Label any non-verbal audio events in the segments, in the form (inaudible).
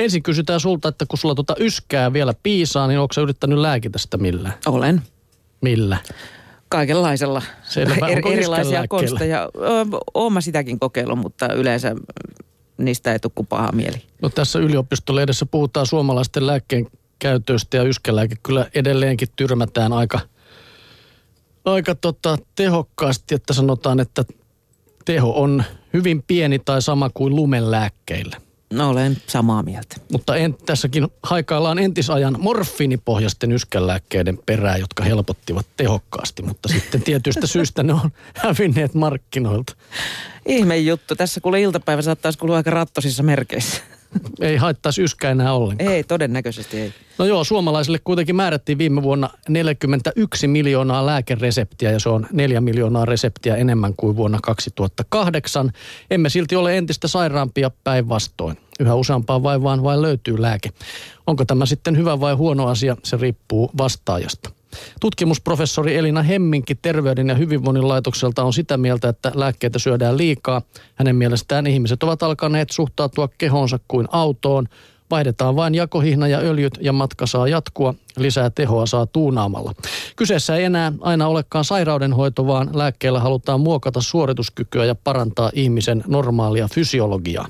Ensin kysytään sulta, että kun sulla tuota yskää vielä piisaa, niin onko sä yrittänyt lääkitä sitä millään? Olen. Millä? Kaikenlaisella. Selvä. Er, erilaisia konsteja. Oon mä sitäkin kokeillut, mutta yleensä niistä ei tule paha mieli. No tässä yliopistolehdessä puhutaan suomalaisten lääkkeen käytöstä ja yskälääke kyllä edelleenkin tyrmätään aika, aika tota, tehokkaasti, että sanotaan, että teho on hyvin pieni tai sama kuin lumenlääkkeillä. No olen samaa mieltä. Mutta en, tässäkin haikaillaan entisajan morfiinipohjaisten yskälääkkeiden perää, jotka helpottivat tehokkaasti, mutta sitten tietystä (laughs) syystä ne on hävinneet markkinoilta. Ihme juttu. Tässä kuule iltapäivä saattaisi kulua aika rattosissa merkeissä. (laughs) Ei haittaisi yskä enää ollenkaan. Ei, todennäköisesti ei. No joo, suomalaisille kuitenkin määrättiin viime vuonna 41 miljoonaa lääkereseptiä ja se on 4 miljoonaa reseptiä enemmän kuin vuonna 2008. Emme silti ole entistä sairaampia päinvastoin. Yhä useampaan vaivaan vain löytyy lääke. Onko tämä sitten hyvä vai huono asia, se riippuu vastaajasta. Tutkimusprofessori Elina Hemminki Terveyden ja hyvinvoinnin laitokselta on sitä mieltä, että lääkkeitä syödään liikaa. Hänen mielestään ihmiset ovat alkaneet suhtautua kehonsa kuin autoon. Vaihdetaan vain jakohihna ja öljyt ja matka saa jatkua. Lisää tehoa saa tuunaamalla. Kyseessä ei enää aina olekaan sairaudenhoito, vaan lääkkeellä halutaan muokata suorituskykyä ja parantaa ihmisen normaalia fysiologiaa.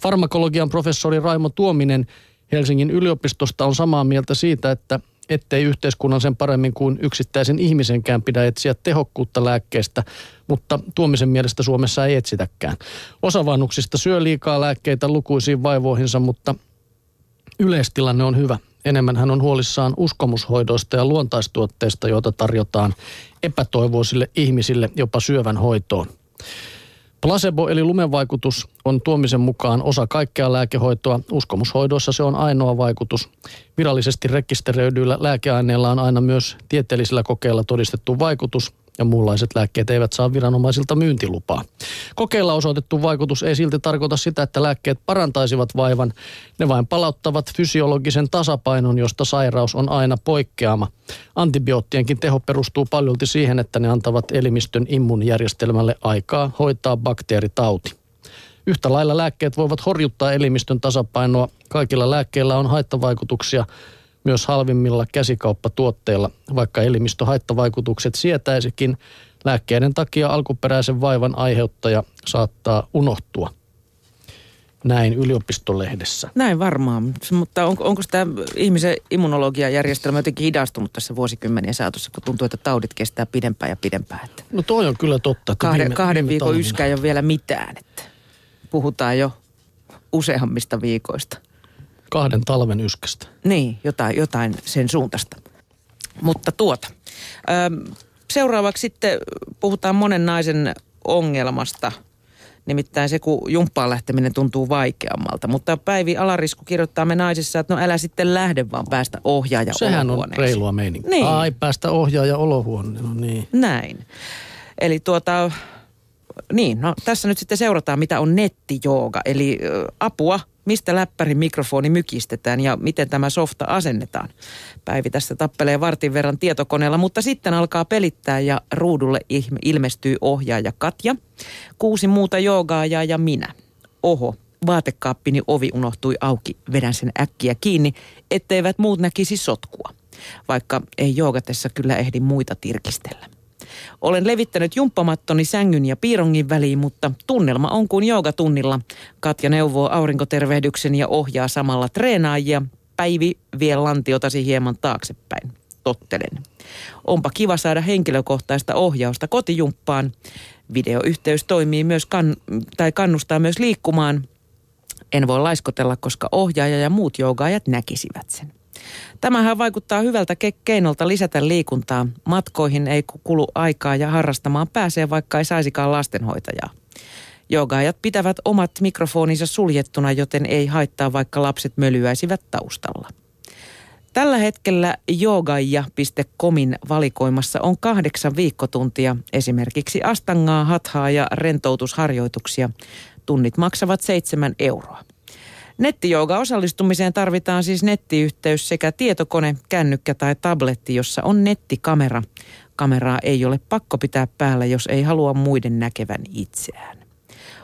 Farmakologian professori Raimo Tuominen Helsingin yliopistosta on samaa mieltä siitä, että ettei yhteiskunnan sen paremmin kuin yksittäisen ihmisenkään pidä etsiä tehokkuutta lääkkeestä, mutta tuomisen mielestä Suomessa ei etsitäkään. Osa vanhuksista syö liikaa lääkkeitä lukuisiin vaivoihinsa, mutta yleistilanne on hyvä. Enemmän hän on huolissaan uskomushoidoista ja luontaistuotteista, joita tarjotaan epätoivoisille ihmisille jopa syövän hoitoon. Placebo eli lumenvaikutus on tuomisen mukaan osa kaikkea lääkehoitoa. Uskomushoidoissa se on ainoa vaikutus. Virallisesti rekisteröidyillä lääkeaineilla on aina myös tieteellisillä kokeilla todistettu vaikutus ja muunlaiset lääkkeet eivät saa viranomaisilta myyntilupaa. Kokeilla osoitettu vaikutus ei silti tarkoita sitä, että lääkkeet parantaisivat vaivan. Ne vain palauttavat fysiologisen tasapainon, josta sairaus on aina poikkeama. Antibioottienkin teho perustuu paljolti siihen, että ne antavat elimistön immunjärjestelmälle aikaa hoitaa bakteeritauti. Yhtä lailla lääkkeet voivat horjuttaa elimistön tasapainoa. Kaikilla lääkkeillä on haittavaikutuksia myös halvimmilla käsikauppatuotteilla, vaikka elimistön haittavaikutukset sietäisikin. Lääkkeiden takia alkuperäisen vaivan aiheuttaja saattaa unohtua. Näin yliopistolehdessä. Näin varmaan, mutta on, onko tämä ihmisen immunologiajärjestelmä jotenkin hidastunut tässä vuosikymmenien saatossa, kun tuntuu, että taudit kestää pidempään ja pidempään. Että No toi on kyllä totta. Että kahden, kahden viime viikon talvena- yskä ei ole vielä mitään, että puhutaan jo useammista viikoista. Kahden talven yskästä. Niin, jotain, jotain sen suuntaista. Mutta tuota. Öm, seuraavaksi sitten puhutaan monen naisen ongelmasta. Nimittäin se, kun jumppaan lähteminen tuntuu vaikeammalta. Mutta Päivi Alarisku kirjoittaa me naisissa, että no älä sitten lähde, vaan päästä ohjaaja Sehän on reilua meininkiä. Niin. Ai, päästä ohjaaja olohuone. No niin. Näin. Eli tuota, niin, no tässä nyt sitten seurataan, mitä on nettijooga, eli apua, mistä läppärin mikrofoni mykistetään ja miten tämä softa asennetaan. Päivi tässä tappelee vartin verran tietokoneella, mutta sitten alkaa pelittää ja ruudulle ilmestyy ohjaaja Katja, kuusi muuta joogaajaa ja minä. Oho, vaatekaappini ovi unohtui auki, vedän sen äkkiä kiinni, etteivät muut näkisi sotkua. Vaikka ei joogatessa kyllä ehdi muita tirkistellä. Olen levittänyt jumppamattoni sängyn ja piirongin väliin, mutta tunnelma on kuin joogatunnilla. Katja neuvoo aurinkotervehdyksen ja ohjaa samalla treenaajia. Päivi vie lantiotasi hieman taaksepäin. Tottelen. Onpa kiva saada henkilökohtaista ohjausta kotijumppaan. Videoyhteys toimii myös kan- tai kannustaa myös liikkumaan. En voi laiskotella, koska ohjaaja ja muut joogaajat näkisivät sen. Tämähän vaikuttaa hyvältä ke- keinolta lisätä liikuntaa. Matkoihin ei ku- kulu aikaa ja harrastamaan pääsee, vaikka ei saisikaan lastenhoitajaa. Joogaajat pitävät omat mikrofoninsa suljettuna, joten ei haittaa, vaikka lapset mölyäisivät taustalla. Tällä hetkellä joogaija.comin valikoimassa on kahdeksan viikkotuntia, esimerkiksi astangaa, hathaa ja rentoutusharjoituksia. Tunnit maksavat seitsemän euroa. Nettijooga osallistumiseen tarvitaan siis nettiyhteys sekä tietokone, kännykkä tai tabletti, jossa on nettikamera. Kameraa ei ole pakko pitää päällä, jos ei halua muiden näkevän itseään.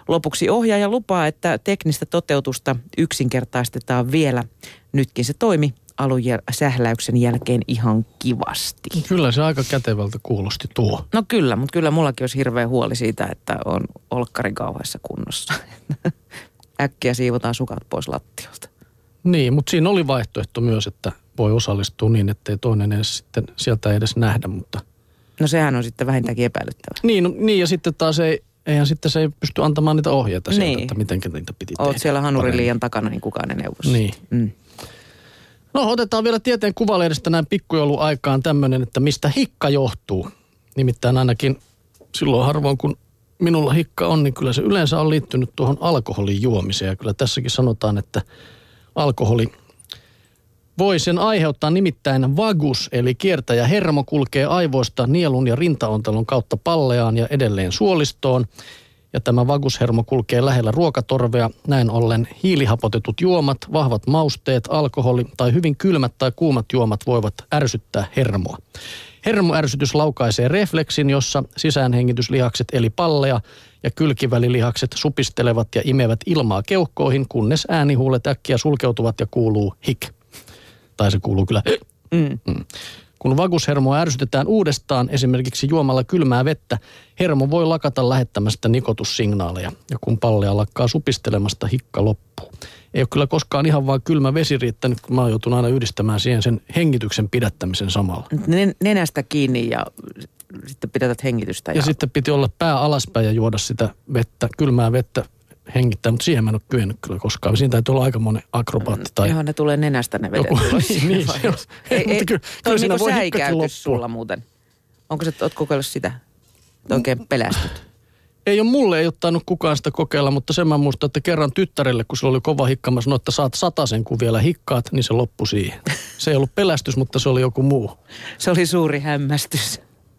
Lopuksi ohjaaja lupaa, että teknistä toteutusta yksinkertaistetaan vielä. Nytkin se toimi alusähläyksen jälkeen ihan kivasti. Kyllä se aika kätevältä kuulosti tuo. No kyllä, mutta kyllä mullakin olisi hirveä huoli siitä, että on olkkari kauheassa kunnossa. (laughs) Äkkiä siivotaan sukat pois lattiolta. Niin, mutta siinä oli vaihtoehto myös, että voi osallistua niin, ettei toinen edes sitten sieltä edes nähdä, mutta... No sehän on sitten vähintäänkin epäilyttävä. Niin, no, niin ja sitten taas ei, eihän sitten se ei pysty antamaan niitä ohjeita sieltä, Niin. että miten niitä piti Oot tehdä. siellä hanurin paremmin. liian takana, niin kukaan ei neuvosi. Niin. Mm. No otetaan vielä tieteen kuvalehdestä näin pikkujouluaikaan tämmöinen, että mistä hikka johtuu. Nimittäin ainakin silloin harvoin, kun minulla hikka on, niin kyllä se yleensä on liittynyt tuohon alkoholin juomiseen. Ja kyllä tässäkin sanotaan, että alkoholi voi sen aiheuttaa nimittäin vagus, eli kiertäjä hermo kulkee aivoista nielun ja rintaontelon kautta palleaan ja edelleen suolistoon. Ja tämä vagushermo kulkee lähellä ruokatorvea. Näin ollen hiilihapotetut juomat, vahvat mausteet, alkoholi tai hyvin kylmät tai kuumat juomat voivat ärsyttää hermoa. Hermoärsytys laukaisee refleksin, jossa sisäänhengityslihakset eli palleja ja kylkivälilihakset supistelevat ja imevät ilmaa keuhkoihin, kunnes äänihuulet äkkiä sulkeutuvat ja kuuluu hik. Tai se kuuluu kyllä Mm. Mm. Kun vagushermoa ärsytetään uudestaan, esimerkiksi juomalla kylmää vettä, hermo voi lakata lähettämästä nikotussignaaleja. Ja kun pallea lakkaa supistelemasta, hikka loppuu. Ei ole kyllä koskaan ihan vaan kylmä vesi riittänyt, kun mä oon joutunut aina yhdistämään siihen sen hengityksen pidättämisen samalla. Nen- Nenästä kiinni ja sitten pidätät hengitystä. Ja, ja sitten piti olla pää alaspäin ja juoda sitä vettä, kylmää vettä hengittää, mutta siihen mä en ole kyennyt kyllä koskaan. Siinä täytyy olla aika monen akrobaatti tai Joo, ne tulee nenästä ne vedet Joku- (laughs) niin, se on- ei, Ei, mutta kyllä- siinä niinku voi säikäytys sulla muuten. Onko se, oot kokeillut sitä? Että Oikein pelästyt. Ei ole mulle, ei ole tainnut kukaan sitä kokeilla, mutta sen mä muistan, että kerran tyttärelle, kun sillä oli kova hikka, mä sanoin, että saat satasen, kun vielä hikkaat, niin se loppui siihen. Se ei ollut pelästys, mutta se oli joku muu. Se oli suuri hämmästys.